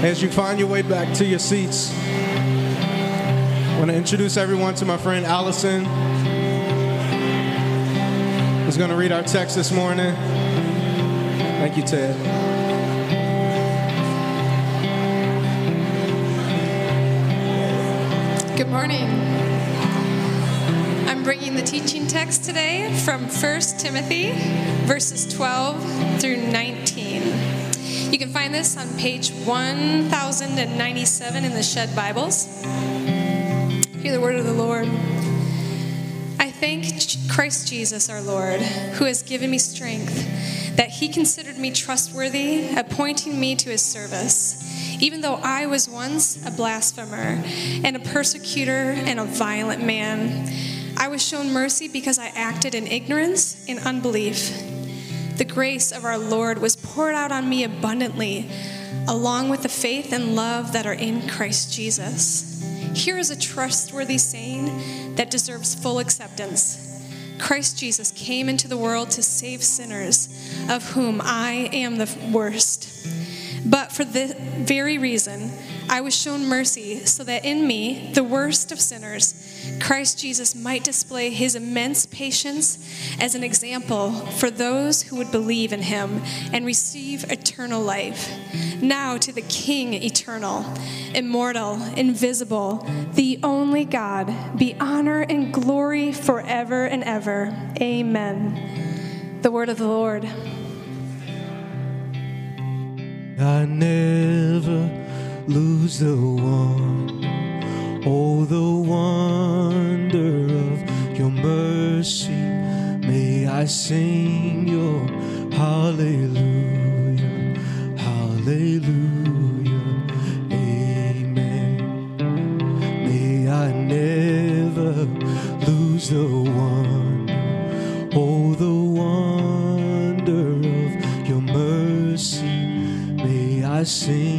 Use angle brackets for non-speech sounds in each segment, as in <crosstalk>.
As you find your way back to your seats, I want to introduce everyone to my friend Allison, who's going to read our text this morning. Thank you, Ted. Good morning. I'm bringing the teaching text today from 1 Timothy, verses 12 through 19. You can find this on page 1097 in the Shed Bibles. Hear the word of the Lord. I thank Christ Jesus our Lord, who has given me strength, that he considered me trustworthy, appointing me to his service even though I was once a blasphemer and a persecutor and a violent man. I was shown mercy because I acted in ignorance and unbelief. The grace of our Lord was poured out on me abundantly, along with the faith and love that are in Christ Jesus. Here is a trustworthy saying that deserves full acceptance. Christ Jesus came into the world to save sinners, of whom I am the worst. But for this very reason, I was shown mercy so that in me, the worst of sinners, Christ Jesus might display his immense patience as an example for those who would believe in him and receive eternal life. Now to the King eternal, immortal, invisible, the only God, be honor and glory forever and ever. Amen. The word of the Lord. I never lose the one. Oh, the wonder of your mercy. May I sing your hallelujah, hallelujah, amen. May I never lose the one. Oh, the wonder of your mercy. May I sing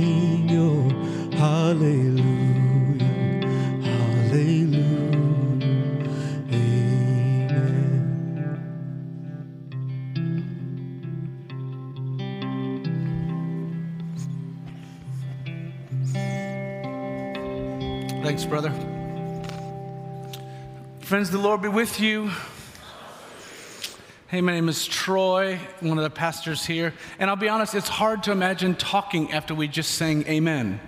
Friends, the Lord be with you. Hey, my name is Troy, one of the pastors here. And I'll be honest, it's hard to imagine talking after we just sang amen.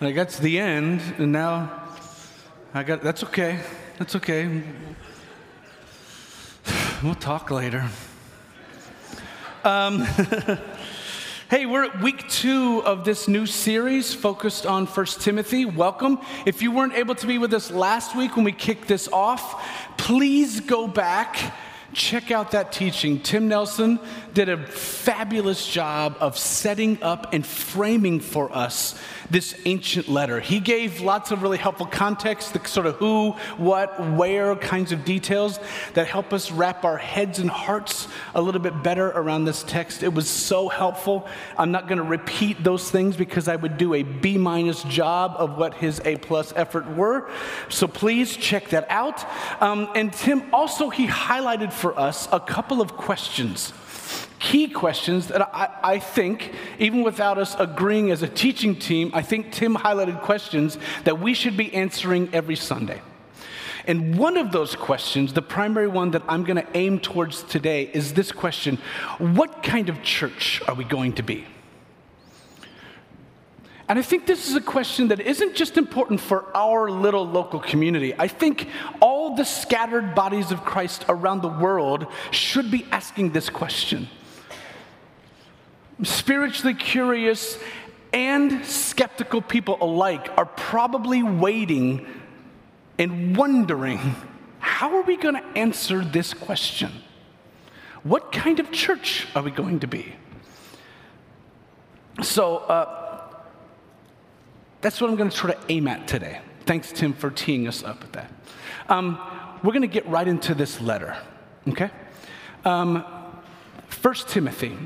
Like, that's the end, and now I got, that's okay. That's okay. We'll talk later. Um, <laughs> Hey, we're at week two of this new series focused on 1 Timothy. Welcome. If you weren't able to be with us last week when we kicked this off, please go back, check out that teaching. Tim Nelson did a fabulous job of setting up and framing for us this ancient letter. He gave lots of really helpful context, the sort of who, what, where kinds of details that help us wrap our heads and hearts a little bit better around this text. It was so helpful. I'm not going to repeat those things because I would do a B minus job of what his A plus effort were. So please check that out. Um, and Tim also he highlighted for us a couple of questions key questions that I, I, think, even without us agreeing as a teaching team, I think Tim highlighted questions that we should be answering every Sunday. And one of those questions, the primary one that I'm going to aim towards today, is this question What kind of church are we going to be? And I think this is a question that isn't just important for our little local community. I think all the scattered bodies of Christ around the world should be asking this question spiritually curious and skeptical people alike are probably waiting and wondering how are we going to answer this question? What kind of church are we going to be? So uh, that's what I'm going to try to aim at today. Thanks, Tim, for teeing us up with that. Um, we're going to get right into this letter, okay? Um, 1 Timothy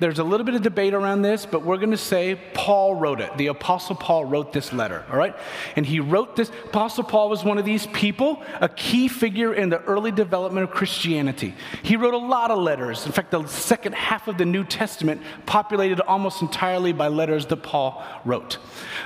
There's a little bit of debate around this, but we're going to say Paul wrote it. The Apostle Paul wrote this letter, all right? And he wrote this. Apostle Paul was one of these people, a key figure in the early development of Christianity. He wrote a lot of letters. In fact, the second half of the New Testament populated almost entirely by letters that Paul wrote.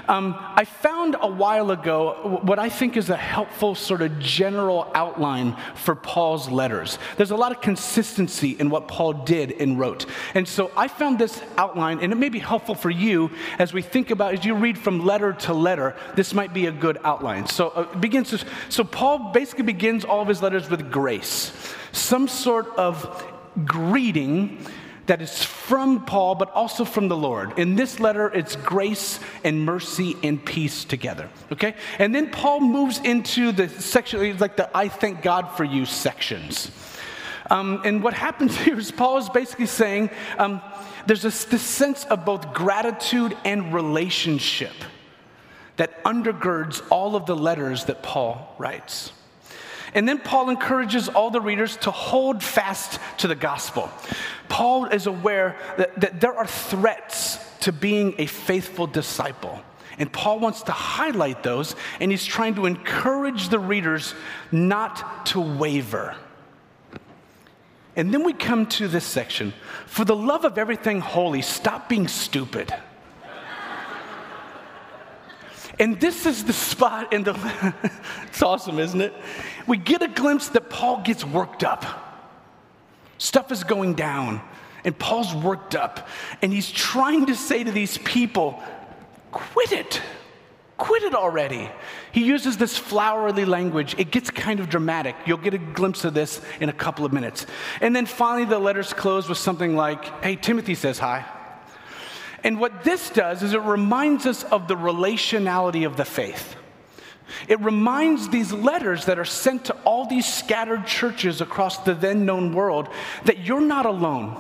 Um, I found a while ago what I think is a helpful sort of general outline for Paul's letters. There's a lot of consistency in what Paul did and wrote. And so found this outline, and it may be helpful for you as we think about, as you read from letter to letter, this might be a good outline. So uh, begins to, so Paul basically begins all of his letters with grace, some sort of greeting that is from Paul, but also from the Lord. In this letter, it's grace and mercy and peace together. Okay? And then Paul moves into the section, like the I thank God for you sections. Um, and what happens <laughs> here is Paul is basically saying um, there's this, this sense of both gratitude and relationship that undergirds all of the letters that Paul writes. And then Paul encourages all the readers to hold fast to the gospel. Paul is aware that, that, there are threats to being a faithful disciple. And Paul wants to highlight those, and he's trying to encourage the readers not to waver. And then we come to this section. For the love of everything holy, stop being stupid. and this is the spot in the. <laughs> it's awesome, isn't it? We get a glimpse that Paul gets worked up. Stuff is going down, and Paul's worked up. And he's trying to say to these people, quit it. Quit it already. He uses this flowery language. It gets kind of dramatic. You'll get a glimpse of this in a couple of minutes. And then finally, the letters close with something like, Hey, Timothy says hi. And what this does is it reminds us of the relationality of the faith. It reminds these letters that are sent to all these scattered churches across the then known world that you're not alone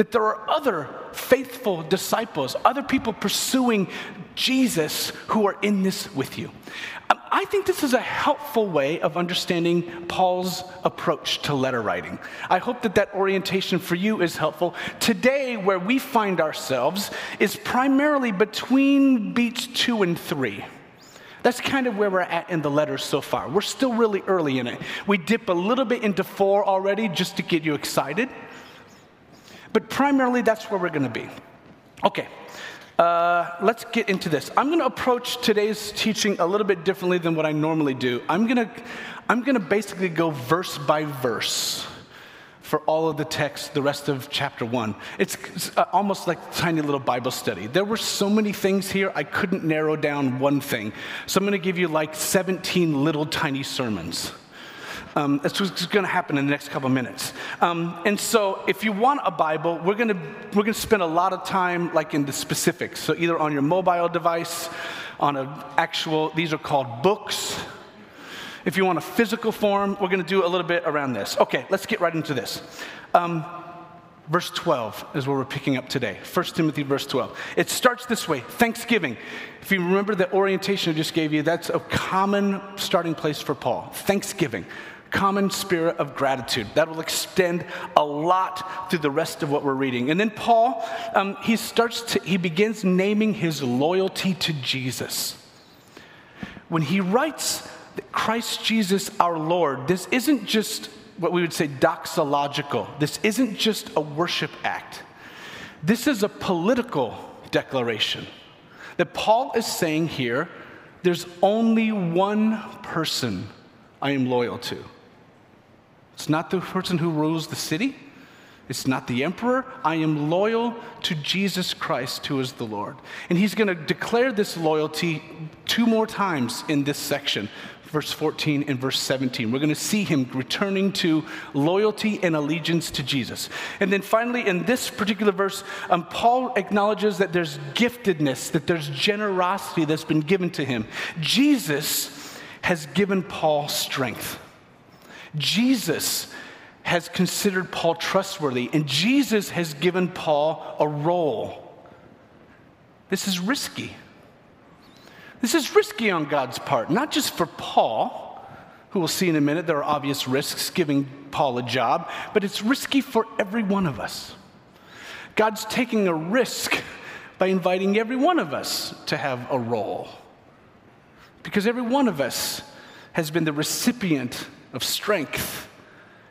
that there are other faithful disciples, other people pursuing Jesus who are in this with you. Um, I think this is a helpful way of understanding Paul's approach to letter writing. I hope that that orientation for you is helpful. Today, where we find ourselves is primarily between beats two and three. That's kind of where we're at in the letters so far. We're still really early in it. We dip a little bit into four already just to get you excited. But primarily, that's where we're going to be. Okay, uh, let's get into this. I'm going to approach today's teaching a little bit differently than what I normally do. I'm going to, I'm going to basically go verse by verse for all of the text, the rest of chapter one. It's, uh, almost like a tiny little Bible study. There were so many things here, I couldn't narrow down one thing. So I'm going to give you like 17 little tiny sermons. Um, that's what's going to happen in the next couple minutes. Um, and so, if you want a Bible, we're going to we're going to spend a lot of time like in the specifics. So, either on your mobile device, on an actual. These are called books. If you want a physical form, we're going to do a little bit around this. Okay, let's get right into this. Um, verse 12 is where we're picking up today. 1 Timothy, verse 12. It starts this way Thanksgiving. If you remember the orientation I just gave you, that's a common starting place for Paul. Thanksgiving common spirit of gratitude. That will extend a lot through the rest of what we're reading. And then Paul, um, he starts to, he begins naming his loyalty to Jesus. When he writes that Christ Jesus our Lord, this isn't just what we would say doxological. This isn't just a worship act. This is a political declaration. That Paul is saying here, there's only one person I am loyal to. It's not the person who rules the city. It's not the emperor. I am loyal to Jesus Christ, who is the Lord. And he's going to declare this loyalty two more times in this section, verse 14 and verse 17. We're going to see him returning to loyalty and allegiance to Jesus. And then finally, in this particular verse, um, Paul acknowledges that there's giftedness, that there's generosity that's been given to him. Jesus has given Paul strength. Jesus has considered Paul trustworthy, and Jesus has given Paul a role. This is risky. This is risky on God's part, not just for Paul, who we'll see in a minute, there are obvious risks giving Paul a job, but it's risky for every one of us. God's taking a risk by inviting every one of us to have a role. Because every one of us has been the recipient of strength,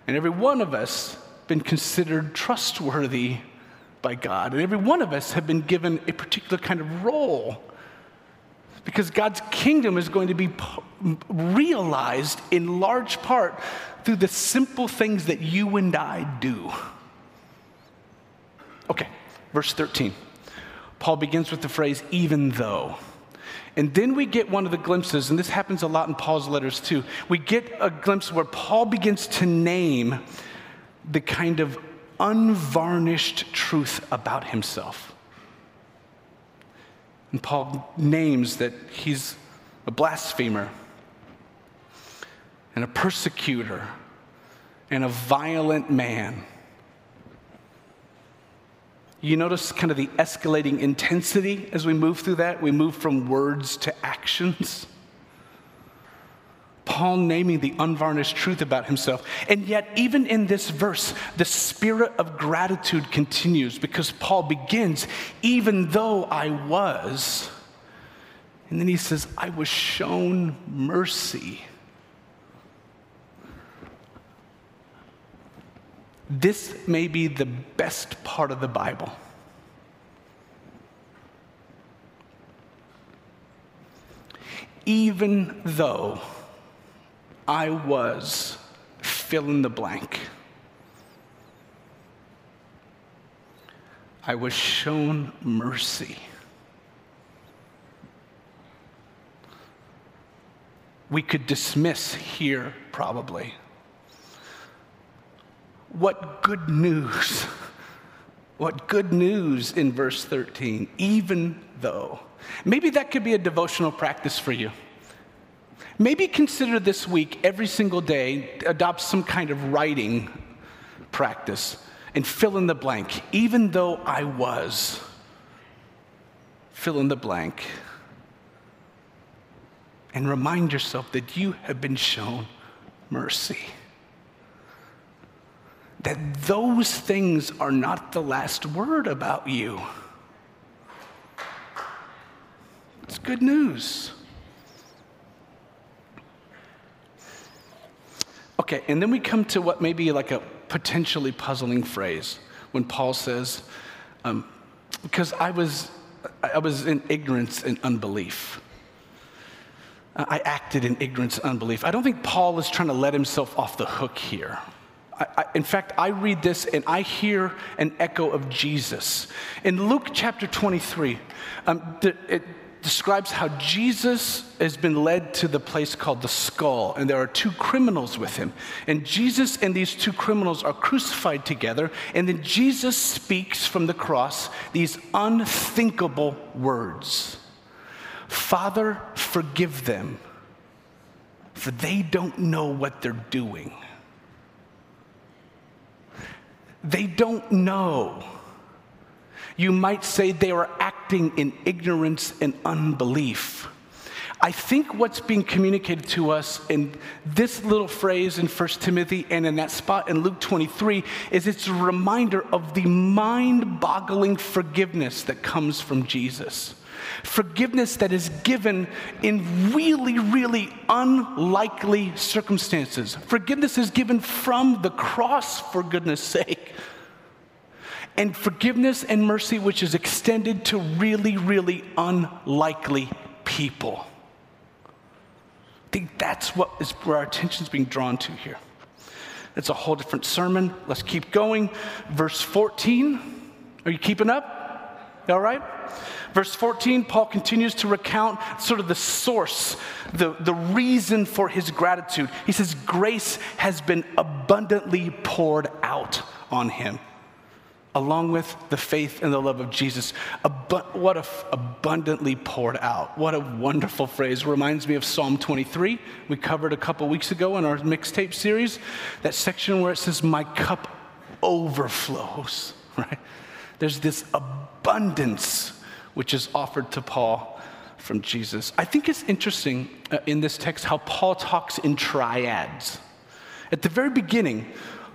and every one of us been considered trustworthy by God, and every one of us have been given a particular kind of role. Because God's kingdom is going to be realized in large part through the simple things that you and I do. Okay, verse 13. Paul begins with the phrase, even though. And then we get one of the glimpses, and this happens a lot in Paul's letters too. We get a glimpse where Paul begins to name the kind of unvarnished truth about himself. And Paul names that he's a blasphemer and a persecutor and a violent man. You notice kind of the escalating intensity as we move through that? We move from words to actions. Paul naming the unvarnished truth about himself. And yet, even in this verse, the spirit of gratitude continues because Paul begins, even though I was. And then he says, I was shown mercy. This may be the best part of the Bible. Even though I was fill in the blank, I was shown mercy. We could dismiss here, probably. What good news! What good news in verse 13, even though. Maybe that could be a devotional practice for you. Maybe consider this week, every single day, adopt some kind of writing practice and fill in the blank. Even though I was, fill in the blank. And remind yourself that you have been shown mercy that those things are not the last word about you. It's good news. Okay, and then we come to what may be like a potentially puzzling phrase when Paul says, um, because I was, I was in ignorance and unbelief. I acted in ignorance and unbelief. I don't think Paul is trying to let himself off the hook here. I, in fact, I read this and I hear an echo of Jesus. In Luke chapter 23, um, the, it describes how Jesus has been led to the place called the skull, and there are two criminals with him. And Jesus and these two criminals are crucified together, and then Jesus speaks from the cross these unthinkable words Father, forgive them, for they don't know what they're doing. They don't know. You might say they are acting in ignorance and unbelief. I think what's being communicated to us in this little phrase in 1 Timothy and in that spot in Luke 23 is it's a reminder of the mind boggling forgiveness that comes from Jesus. Forgiveness that is given in really, really unlikely circumstances. Forgiveness is given from the cross, for goodness sake. And forgiveness and mercy, which is extended to really, really unlikely people. I think that's what is where our attention is being drawn to here. It's a whole different sermon. Let's keep going. Verse 14. Are you keeping up? All right? Verse 14, Paul continues to recount sort of the source, the, the reason for his gratitude. He says, Grace has been abundantly poured out on him, along with the faith and the love of Jesus. What a f- abundantly poured out. What a wonderful phrase. Reminds me of Psalm 23, we covered a couple weeks ago in our mixtape series. That section where it says, My cup overflows, <laughs> right? There's this abundance which is offered to Paul from Jesus. I think it's interesting uh, in this text how Paul talks in triads. At the very beginning,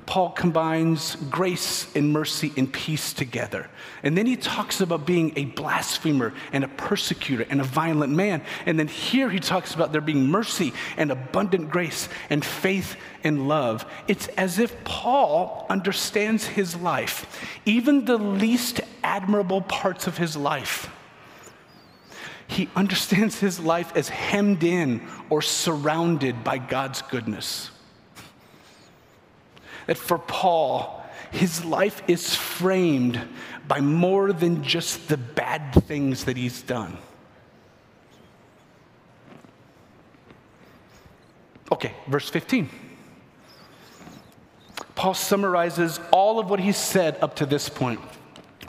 Paul combines grace and mercy and peace together. And then he talks about being a blasphemer and a persecutor and a violent man. And then here he talks about there being mercy and abundant grace and faith and love. It's as if Paul understands his life, even the least admirable parts of his life. He understands his life as hemmed in or surrounded by God's goodness that for Paul, his life is framed by more than just the bad things that he's done. Okay, verse 15. Paul summarizes all of what he's said up to this point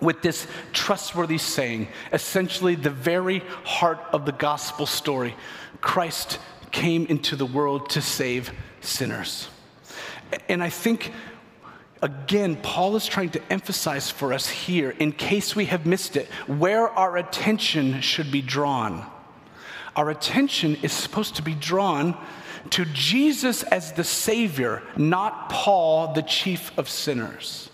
with this trustworthy saying, essentially the very heart of the gospel story. Christ came into the world to save sinners. And I think, again, Paul is trying to emphasize for us here, in case we have missed it, where our attention should be drawn. Our attention is supposed to be drawn to Jesus as the Savior, not Paul, the chief of sinners.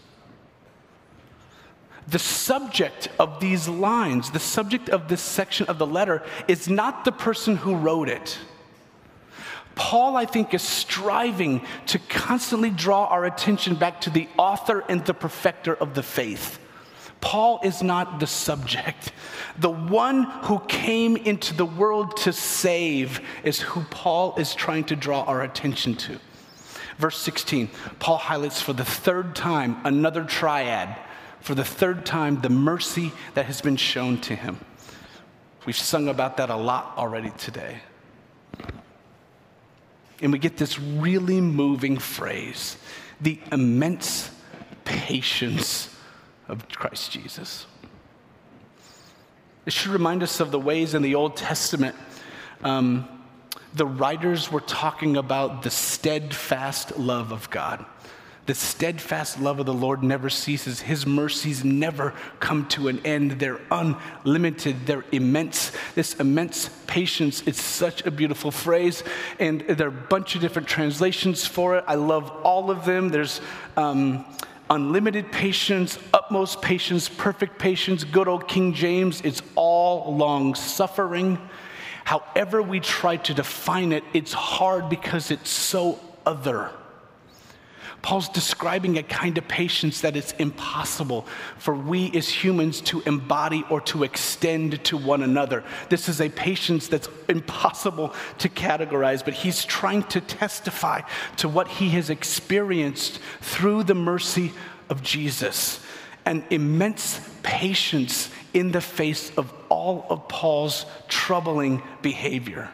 The subject of these lines, the subject of this section of the letter, is not the person who wrote it. Paul, I think, is striving to constantly draw our attention back to the author and the perfecter of the faith. Paul is not the subject. The one who came into the world to save is who Paul is trying to draw our attention to. Verse 16, Paul highlights for the third time another triad, for the third time, the mercy that has been shown to him. We've sung about that a lot already today. And we get this really moving phrase the immense patience of Christ Jesus. It should remind us of the ways in the Old Testament um, the writers were talking about the steadfast love of God. The steadfast love of the Lord never ceases. His mercies never come to an end. They're unlimited, they're immense. This immense patience is such a beautiful phrase, and there are a bunch of different translations for it. I love all of them. There's um, unlimited patience, utmost patience, perfect patience, good old King James. It's all long suffering. However, we try to define it, it's hard because it's so other. Paul's describing a kind of patience that it's impossible for we as humans to embody or to extend to one another. This is a patience that's impossible to categorize, but he's trying to testify to what he has experienced through the mercy of Jesus. An immense patience in the face of all of Paul's troubling behavior.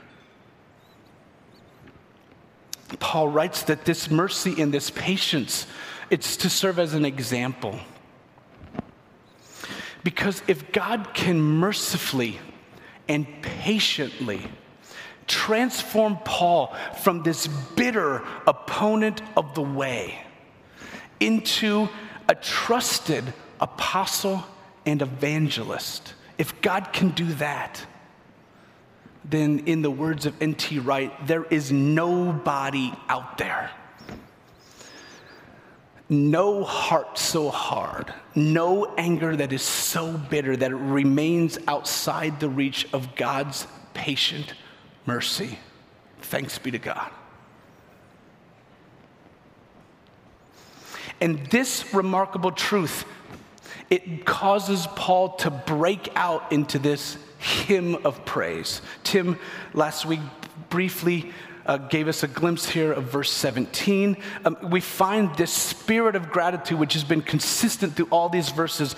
Paul writes that this mercy and this patience, it's to serve as an example. Because if God can mercifully and patiently transform Paul from this bitter opponent of the way into a trusted apostle and evangelist, if God can do that, then, in the words of N.T. Wright, there is nobody out there. No heart so hard, no anger that is so bitter that it remains outside the reach of God's patient mercy. Thanks be to God. And this remarkable truth, it causes Paul to break out into this hymn of praise. Tim last week briefly uh, gave us a glimpse here of verse 17. Um, we find this spirit of gratitude, which has been consistent through all these verses,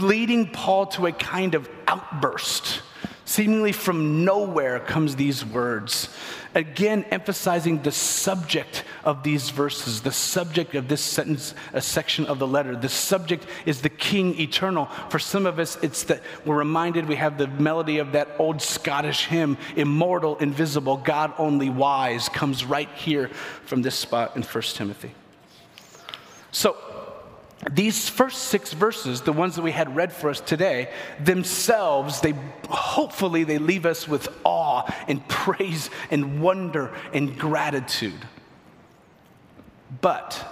leading Paul to a kind of outburst. Seemingly from nowhere comes these words again emphasizing the subject of these verses, the subject of this sentence, a section of the letter. The subject is the King eternal. For some of us, it's that we're reminded we have the melody of that old Scottish hymn, Immortal, Invisible, God Only Wise, comes right here from this spot in 1 Timothy. So, these first six verses, the ones that we had read for us today, themselves, they hopefully they leave us with awe and praise and wonder and gratitude. But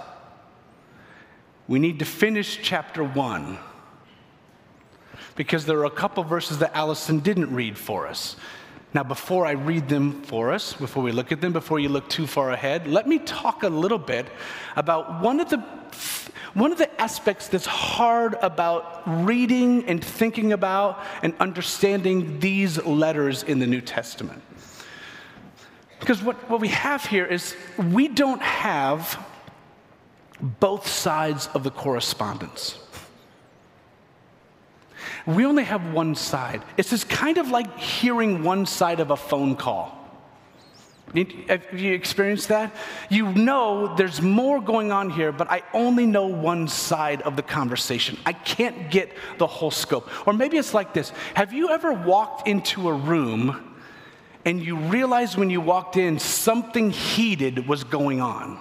we need to finish chapter one because there are a couple verses that Allison didn't read for us. Now, before I read them for us, before we look at them, before you look too far ahead, let me talk a little bit about one of the one of the aspects that's hard about reading and thinking about and understanding these letters in the New Testament. Because what, what we have here is we don't have both sides of the correspondence. We only have one side. It's just kind of like hearing one side of a phone call. Have you experienced that? You know there's more going on here, but I only know one side of the conversation. I can't get the whole scope. Or maybe it's like this Have you ever walked into a room and you realized when you walked in something heated was going on?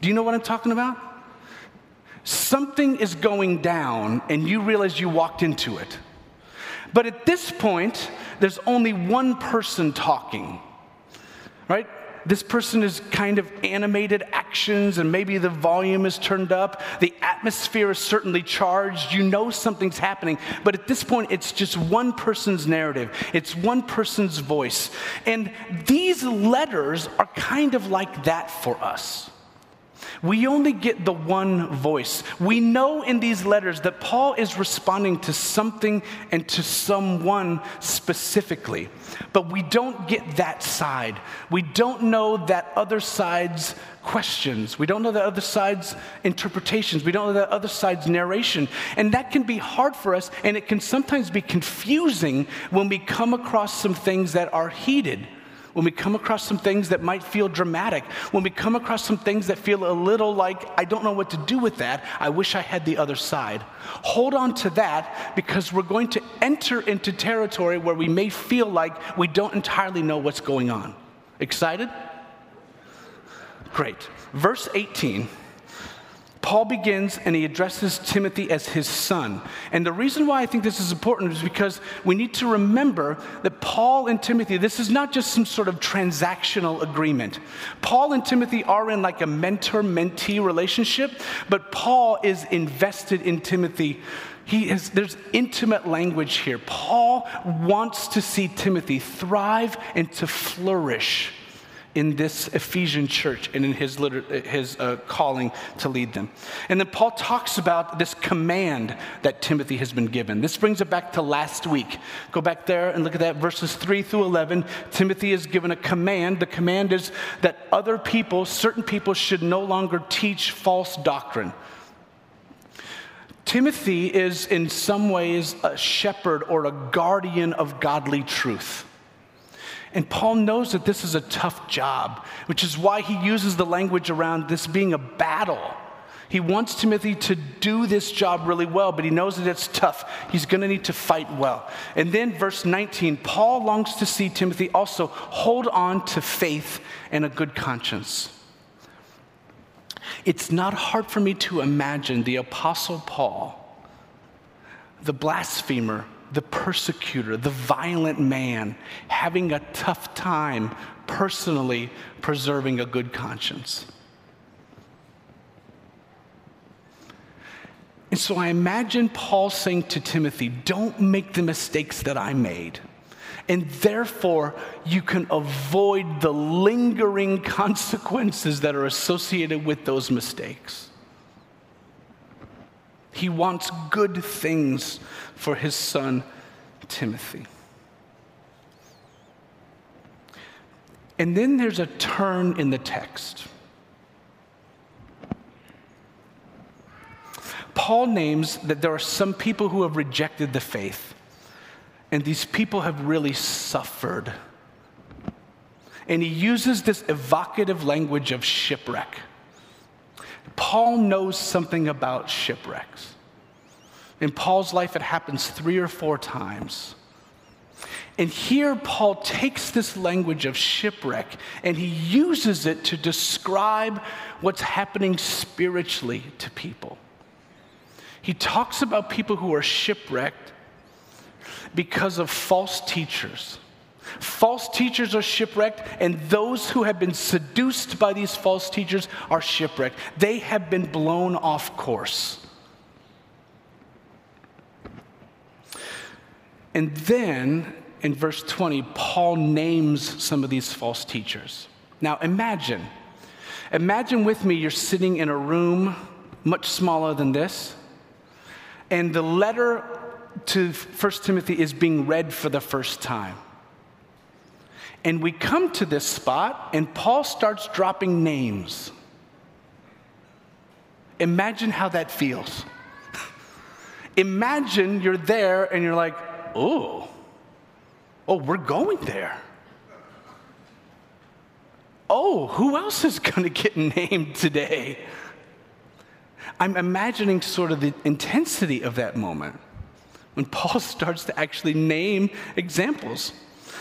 Do you know what I'm talking about? Something is going down and you realize you walked into it. But at this point, there's only one person talking right? This person is kind of animated actions, and maybe the volume is turned up. The atmosphere is certainly charged. You know something's happening. But at this point, it's just one person's narrative, it's one person's voice. And these letters are kind of like that for us. We only get the one voice. We know in these letters that Paul is responding to something and to someone specifically, but we don't get that side. We don't know that other side's questions. We don't know that other side's interpretations. We don't know that other side's narration. And that can be hard for us, and it can sometimes be confusing when we come across some things that are heated when we come across some things that might feel dramatic, when we come across some things that feel a little like, I don't know what to do with that, I wish I had the other side. Hold on to that because we're going to enter into territory where we may feel like we don't entirely know what's going on. Excited? Great. Verse 18 Paul begins and he addresses Timothy as his son. And the reason why I think this is important is because we need to remember that Paul and Timothy, this is not just some sort of transactional agreement. Paul and Timothy are in like a mentor mentee relationship, but Paul is invested in Timothy. He is, there's intimate language here. Paul wants to see Timothy thrive and to flourish in this Ephesian church and in his, his uh, calling to lead them. And then Paul talks about this command that Timothy has been given. This brings it back to last week. Go back there and look at that, verses 3 through 11. Timothy is given a command. The command is that other people, certain people, should no longer teach false doctrine. Timothy is in some ways a shepherd or a guardian of godly truth. And Paul knows that this is a tough job, which is why he uses the language around this being a battle. He wants Timothy to do this job really well, but he knows that it's tough. He's going to need to fight well. And then, verse 19, Paul longs to see Timothy also hold on to faith and a good conscience. It's not hard for me to imagine the Apostle Paul, the blasphemer, the persecutor, the violent man, having a tough time personally preserving a good conscience. And so I imagine Paul saying to Timothy, Don't make the mistakes that I made. And therefore, you can avoid the lingering <laughs> consequences that are associated with those mistakes. He wants good things for his son Timothy. And then there's a turn in the text. Paul names that there are some people who have rejected the faith, and these people have really suffered. And he uses this evocative language of shipwreck. Paul knows something about shipwrecks. In Paul's life, it happens three or four times. And here, Paul takes this language of shipwreck and he uses it to describe what's happening spiritually to people. He talks about people who are shipwrecked because of false teachers, False teachers are shipwrecked, and those who have been seduced by these false teachers are shipwrecked. They have been blown off course. And then in verse 20, Paul names some of these false teachers. Now imagine, imagine with me you're sitting in a room much smaller than this, and the letter to 1 Timothy is being read for the first time. And we come to this spot, and Paul starts dropping names. Imagine how that feels. Imagine you're there and you're like, oh, oh, we're going there. Oh, who else is <laughs> going to get named today? I'm imagining sort of the intensity of that moment when Paul <laughs> starts to actually name examples.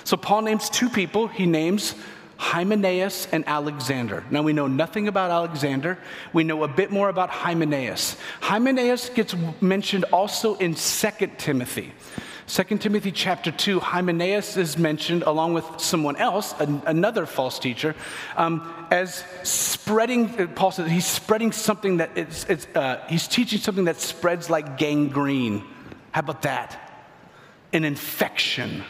So Paul names two people. He names Hymenaeus and Alexander. Now we know nothing about Alexander. We know a bit more about Hymenaeus. Hymenaeus gets mentioned also in 2 Timothy. 2 Timothy chapter 2, Hymenaeus is mentioned along with someone else, an, another false teacher, um, as spreading, uh, Paul says he's spreading something that it's, it's uh, he's teaching something that spreads like gangrene. How about that? An infection.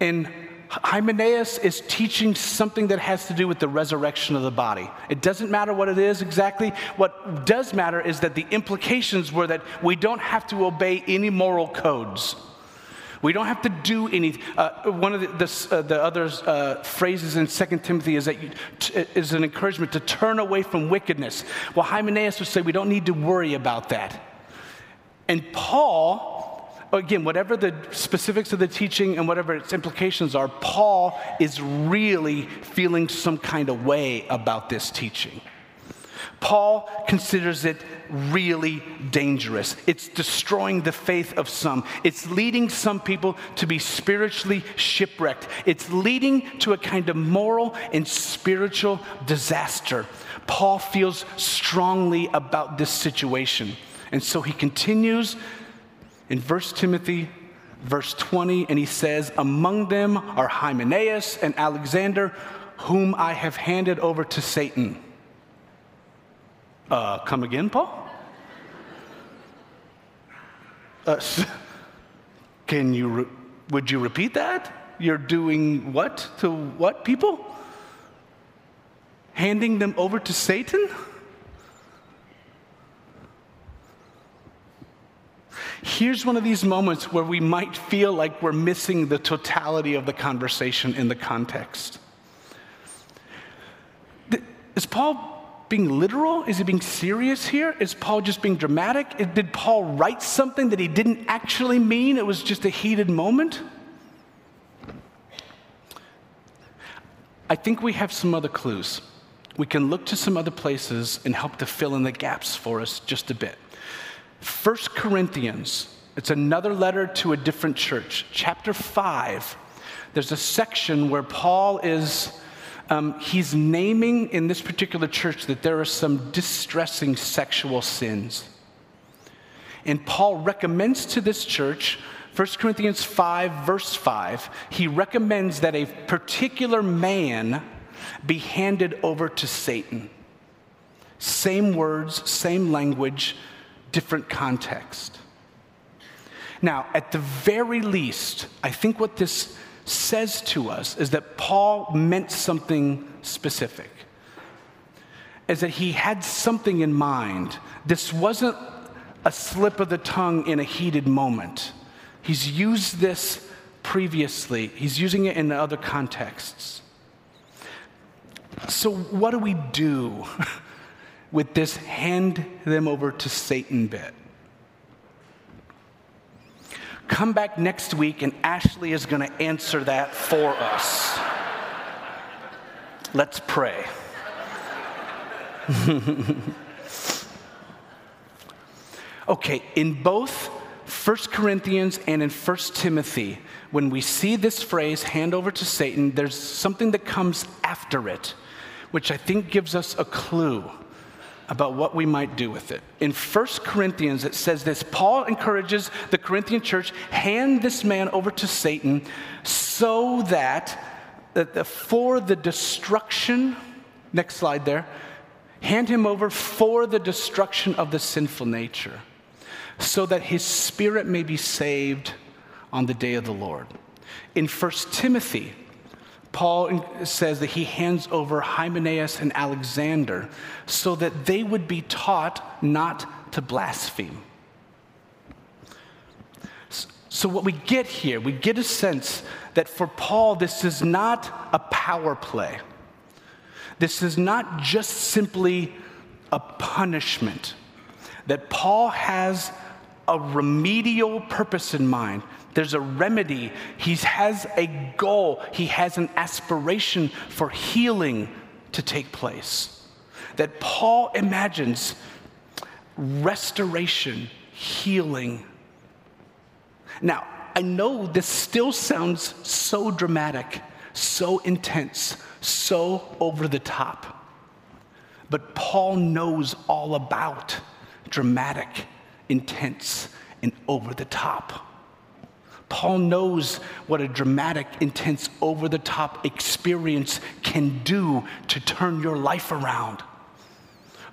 And Hymenaeus is teaching something that has to do with the resurrection of the body. It doesn't matter what it is exactly. What does matter is that the implications were that we don't have to obey any moral codes. We don't have to do anything. Uh, one of the, uh, the other uh, phrases in 2 Timothy is, that you, t- is an encouragement to turn away from wickedness. Well, Hymenaeus would say we don't need to worry about that. And Paul again, whatever the specifics of the teaching and whatever its implications are, Paul is really feeling some kind of way about this teaching. Paul considers it really dangerous. It's destroying the faith of some. It's leading some people to be spiritually shipwrecked. It's leading to a kind of moral and spiritual disaster. Paul feels strongly about this situation. And so he continues in 1 Timothy verse 20, and he says, Among them are Hymenaeus and Alexander, whom I have handed over to Satan. Uh, come again, Paul? Uh, can you, re- would you repeat that? You're doing what to what people? Handing them over to Satan? Here's one of these moments where we might feel like we're missing the totality of the conversation in the context. Is Paul being literal? Is he being serious here? Is Paul just being dramatic? Did Paul write something that he didn't actually mean? It was just a heated moment? I think we have some other clues. We can look to some other places and help to fill in the gaps for us just a bit. First Corinthians, it's another letter to a different church. Chapter 5, there's a section where Paul is, um, he's naming in this particular church that there are some distressing sexual sins. And Paul recommends to this church, 1 Corinthians 5, verse 5, he recommends that a particular man be handed over to Satan. Same words, same language, different context. Now, at the very least, I think what this says to us is that Paul meant something specific, is that he had something in mind. This wasn't a slip of the tongue in a heated moment. He's used this previously, he's using it in other contexts. So, what do we do <laughs> with this hand them over to Satan bit. Come back next week, and Ashley is going to answer that for us. Let's pray. <laughs> okay, in both 1 Corinthians and in 1 Timothy, when we see this phrase, hand over to Satan, there's something that comes after it, which I think gives us a clue about what we might do with it. In 1 Corinthians, it says this Paul encourages the Corinthian church hand this man over to Satan so that, that the, for the destruction, next slide there, hand him over for the destruction of the sinful nature, so that his spirit may be saved on the day of the Lord. In 1 Timothy, Paul says that he hands over Hymenaeus and Alexander so that they would be taught not to blaspheme. So, what we get here, we get a sense that for Paul, this is not a power play. This is not just simply a punishment. That Paul has a remedial purpose in mind there's a remedy. He has a goal. He has an aspiration for healing to take place. That Paul imagines restoration, healing. Now, I know this still sounds so dramatic, so intense, so over the top. But Paul knows all about dramatic, intense, and over the top. Paul knows what a dramatic, intense, over the top experience can do to turn your life around.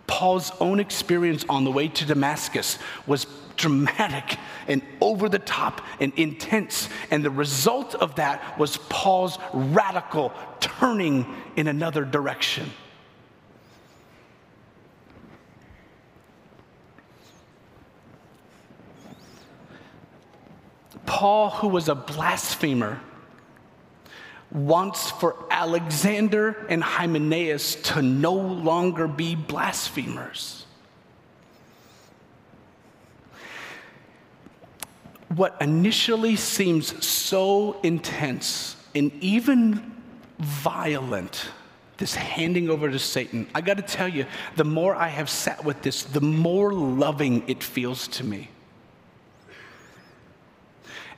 Paul's own experience on the way to Damascus was dramatic and over the top and intense. And the result of that was Paul's radical turning in another direction. Paul, who was a blasphemer, wants for Alexander and Hymenaeus to no longer be blasphemers. What initially seems so intense and even violent, this handing over to Satan, I got to tell you, the more I have sat with this, the more loving it feels to me.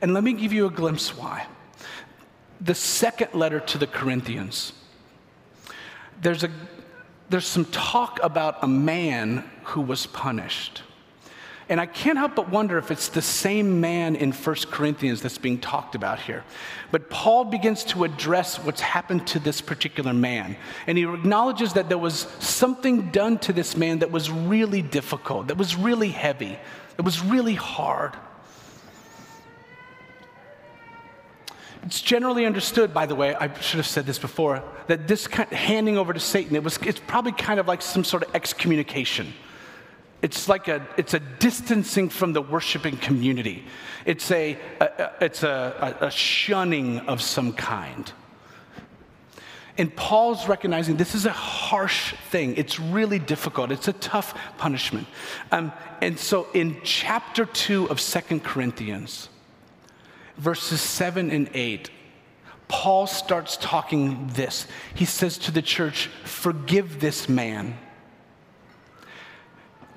And let me give you a glimpse why. The second letter to the Corinthians, there's, a, there's some talk about a man who was punished. And I can't help but wonder if it's the same man in 1 Corinthians that's being talked about here. But Paul begins to address what's happened to this particular man. And he acknowledges that there was something done to this man that was really difficult, that was really heavy, that was really hard. It's generally understood, by the way, I should have said this before, that this kind of handing over to Satan, it was, it's probably kind of like some sort of excommunication. It's like a, it's a distancing from the worshiping community. It's a, a it's a, a, a shunning of some kind. And Paul's recognizing this is a harsh thing. It's really difficult. It's a tough punishment. Um, and so in chapter 2 of Second Corinthians, verses 7 and 8, Paul starts talking this. He says to the church, Forgive this man,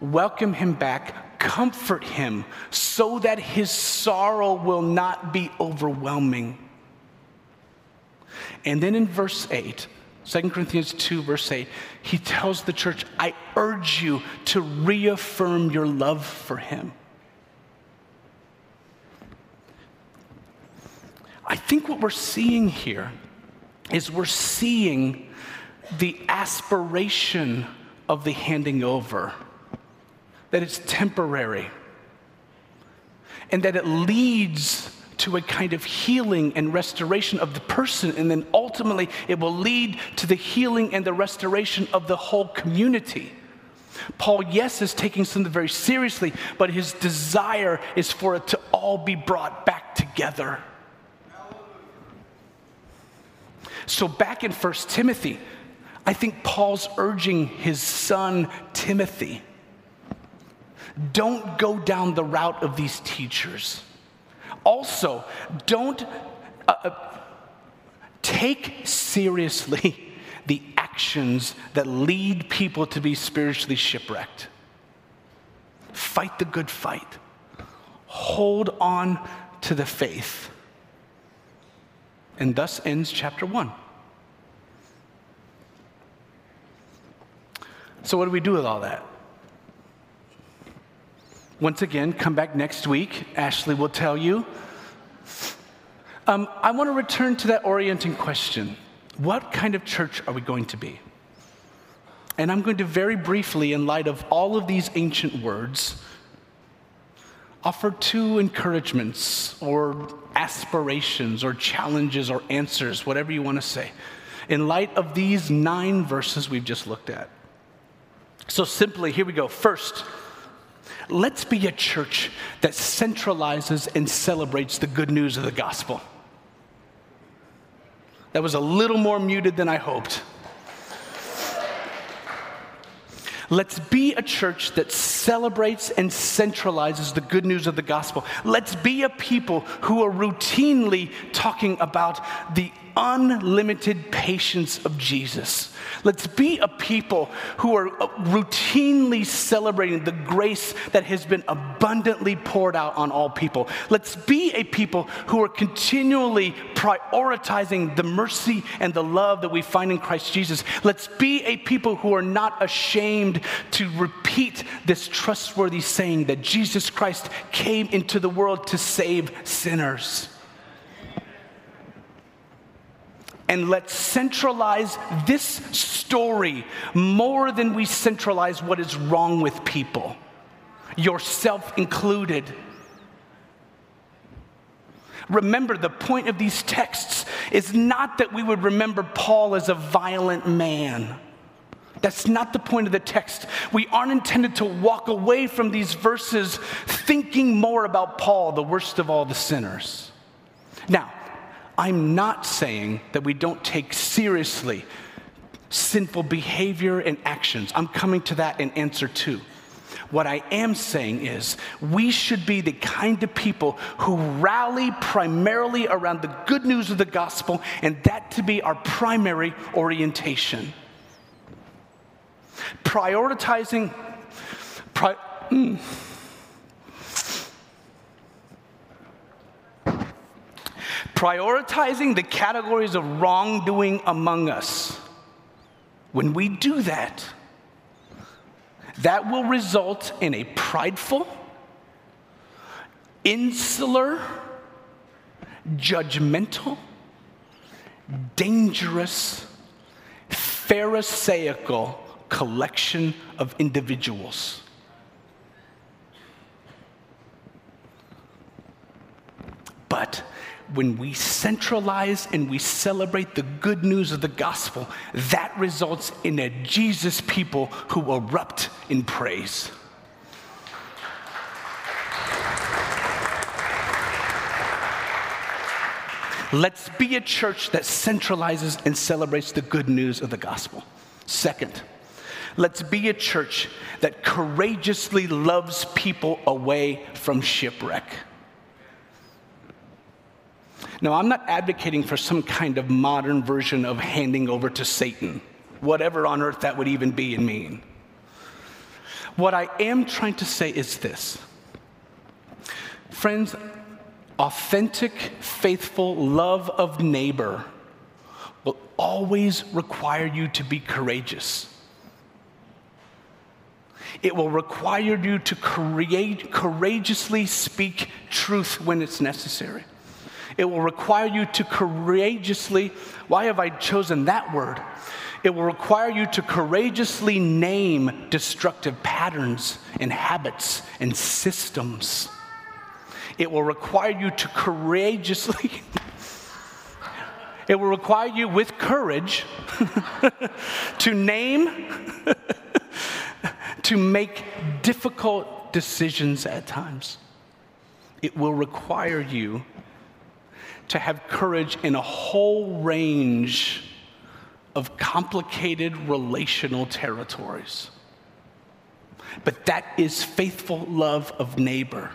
welcome him back, comfort him, so that his sorrow will not be overwhelming. And then in verse 8, 2 Corinthians 2, verse 8, he tells the church, I urge you to reaffirm your love for him. I think what we're seeing here is we're seeing the aspiration of the handing over, that it's temporary, and that it leads to a kind of healing and restoration of the person, and then ultimately it will lead to the healing and the restoration of the whole community. Paul, yes, is taking something very seriously, but his desire is for it to all be brought back together. So, back in 1 Timothy, I think Paul's urging his son Timothy don't go down the route of these teachers. Also, don't uh, uh take seriously <laughs> the actions that lead people to be spiritually shipwrecked. Fight the good fight, hold on to the faith. And thus ends chapter one. So, what do we do with all that? Once again, come back next week. Ashley will tell you. Um, I want to return to that orienting question What kind of church are we going to be? And I'm going to very briefly, in light of all of these ancient words, offer two encouragements or aspirations or challenges or answers, whatever you want to say, in light of these nine verses we've just looked at. So, simply, here we go. First, let's be a church that centralizes and celebrates the good news of the gospel. That was a little more muted than I hoped. Let's be a church that celebrates and centralizes the good news of the gospel. Let's be a people who are routinely talking about the unlimited patience of Jesus. Let's be a people who are uh, routinely celebrating the grace that has been abundantly poured out on all people. Let's be a people who are continually prioritizing the mercy and the love that we find in Christ Jesus. Let's be a people who are not ashamed to repeat this trustworthy saying that Jesus Christ came into the world to save sinners. And let's centralize this story more than we centralize what is wrong with people, yourself included. Remember, the point of these texts is not that we would remember Paul as a violent man. That's not the point of the text. We aren't intended to walk away from these verses thinking more about Paul, the worst of all the sinners. Now, I'm not saying that we don't take seriously sinful behavior and actions. I'm coming to that in answer two. What I am saying is, we should be the kind of people who rally primarily around the good news of the gospel, and that to be our primary orientation. Prioritizing, pri- mm, prioritizing the categories of wrongdoing among us. When we do that, that will result in a prideful, insular, judgmental, dangerous, Pharisaical collection of individuals. But when we centralize and we celebrate the good news of the gospel, that results in a Jesus people who erupt in praise. Let's be a church that centralizes and celebrates the good news of the gospel. Second, let's be a church that courageously loves people away from shipwreck. Now, I'm not advocating for some kind of modern version of handing over to Satan, whatever on earth that would even be and mean. What I am trying to say is this Friends, authentic, faithful love of neighbor will always require you to be courageous. It will require you to create, courageously speak truth when it's necessary. It will require you to courageously, why have I chosen that word? It will require you to courageously name destructive patterns and habits and systems. It will require you to courageously, <laughs> it will require you with courage <laughs> to name, <laughs> to make difficult decisions at times. It will require you to have courage in a whole range of complicated relational territories. But that is faithful love of neighbor.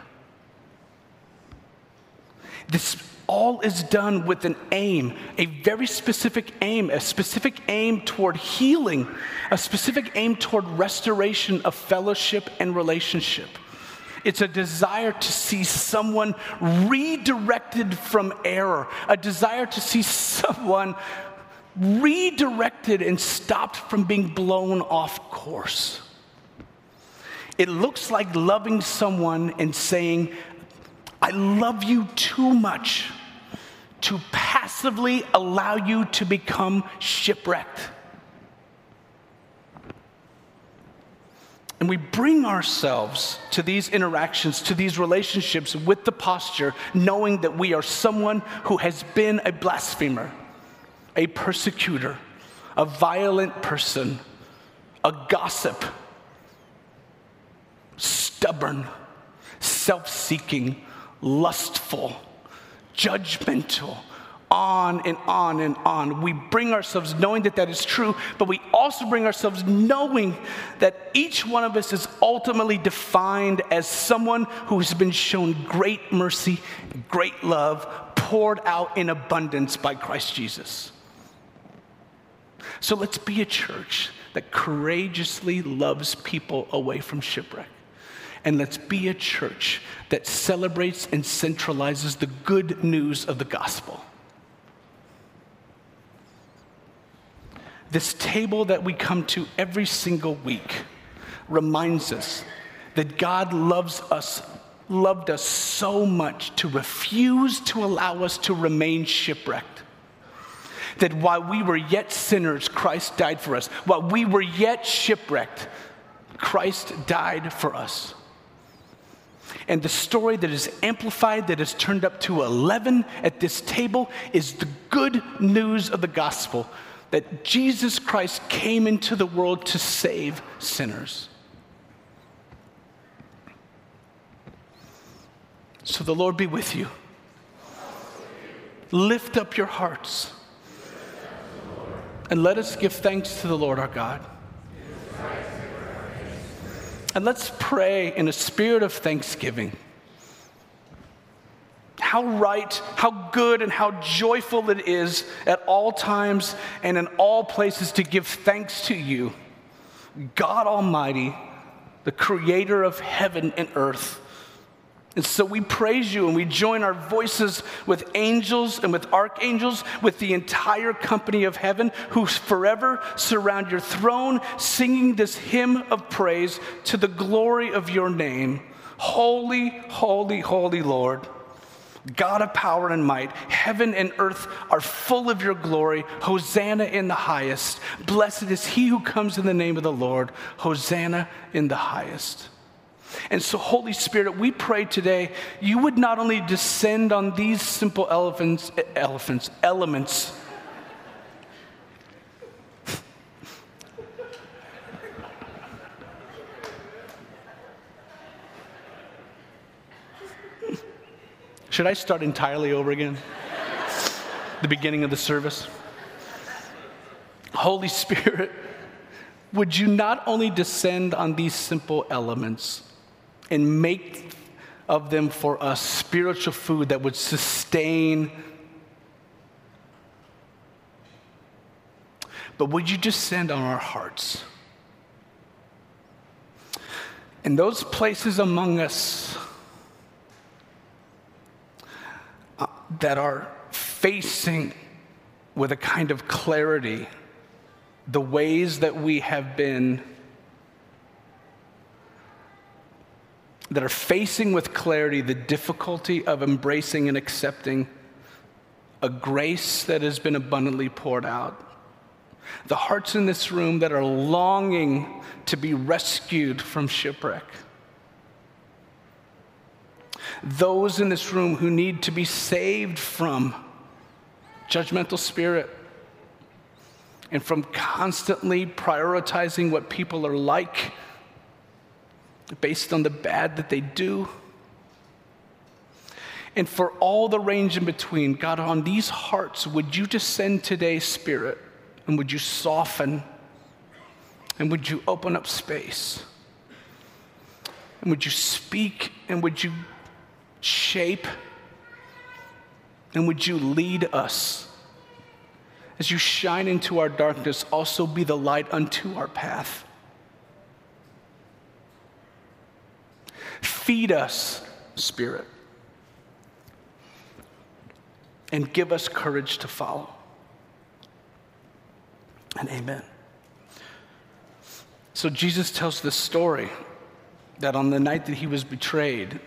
This all is done with an aim, a very specific aim, a specific aim toward healing, a specific aim toward restoration of fellowship and relationship. It's a desire to see someone redirected from error, a desire to see someone redirected and stopped from being blown off course. It looks like loving someone and saying, I love you too much to passively allow you to become shipwrecked. And we bring ourselves to these interactions, to these relationships with the posture, knowing that we are someone who has been a blasphemer, a persecutor, a violent person, a gossip, stubborn, self seeking, lustful, judgmental, on and on and on. We bring ourselves knowing that that is true, but we also bring ourselves knowing that each one of us is ultimately defined as someone who has been shown great mercy, great love, poured out in abundance by Christ Jesus. So let's be a church that courageously loves people away from shipwreck. And let's be a church that celebrates and centralizes the good news of the gospel. This table that we come to every single week reminds us that God loves us, loved us so much to refuse to allow us to remain shipwrecked. That while we were yet sinners, Christ died for us. While we were yet shipwrecked, Christ died for us. And the story that is amplified, that is turned up to 11 at this table, is the good news of the gospel that Jesus Christ came into the world to save sinners. So the Lord be with you. Lift up your hearts. And let us give thanks to the Lord our God. And let's pray in a spirit of thanksgiving. How right, how good, and how joyful it is at all times and in all places to give thanks to you, God Almighty, the creator of heaven and earth and so we praise you and we join our voices with angels and with archangels, with the entire company of heaven who forever surround your throne, singing this hymn of praise to the glory of your name. Holy, holy, holy Lord. God of power and might, heaven and earth are full of your glory. Hosanna in the highest. Blessed is he who comes in the name of the Lord. Hosanna in the highest. And so, Holy Spirit, we pray today you would not only descend on these simple elephants, eh, elephants, elements. Should I start entirely over again? the beginning of the service? Holy Spirit, would you not only descend on these simple elements, and make of them for us spiritual food that would sustain. But would you descend on our hearts? And those places among us that are facing with a kind of clarity the ways that we have been that are facing with clarity the difficulty of embracing and accepting a grace that has been abundantly poured out. The hearts in this room that are longing to be rescued from shipwreck. Those in this room who need to be saved from judgmental spirit and from constantly prioritizing what people are like based on the bad that they do. And for all the range in between, God, on these hearts, would you descend today, Spirit, and would you soften and would you open up space? And would you speak and would you shape and would you lead us? As you shine into our darkness, also be the light unto our path. Feed us, Spirit, and give us courage to follow. And amen. So Jesus tells this story that on the night that he was betrayed,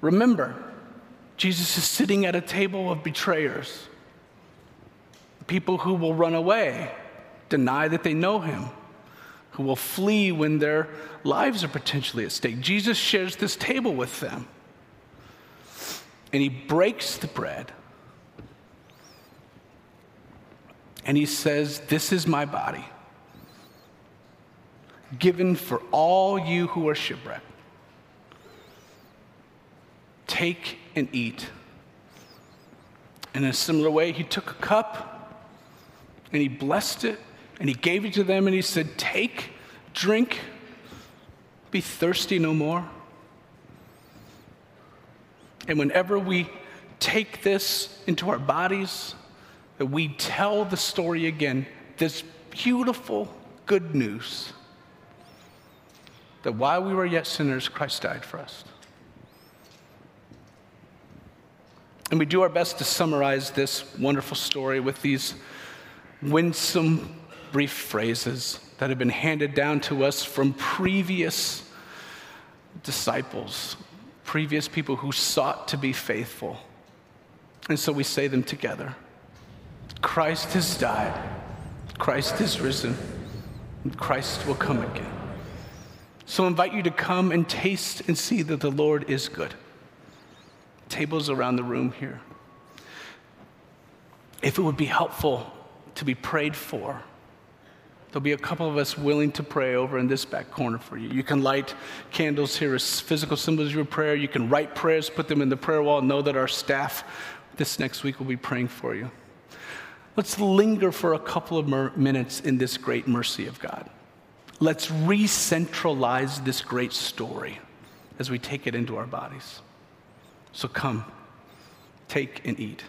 remember, Jesus is sitting at a table of betrayers, people who will run away, deny that they know him, who will flee when their lives are potentially at stake. Jesus shares this table with them. And he breaks the bread. And he says, This is my body, given for all you who are shipwrecked. Take and eat. In a similar way, he took a cup and he blessed it and he gave it to them and he said, Take, drink, be thirsty no more. And whenever we take this into our bodies, that we tell the story again, this beautiful good news that while we were yet sinners, Christ died for us. And we do our best to summarize this wonderful story with these winsome, brief phrases that have been handed down to us from previous disciples, previous people who sought to be faithful. And so we say them together Christ has died, Christ is risen, and Christ will come again. So I invite you to come and taste and see that the Lord is good tables around the room here. If it would be helpful to be prayed for, there'll be a couple of us willing to pray over in this back corner for you. You can light candles here as physical symbols of your prayer. You can write prayers, put them in the prayer wall. Know that our staff this next week will be praying for you. Let's linger for a couple of minutes in this great mercy of God. Let's re centralize this great story as we take it into our bodies. So come, take and eat.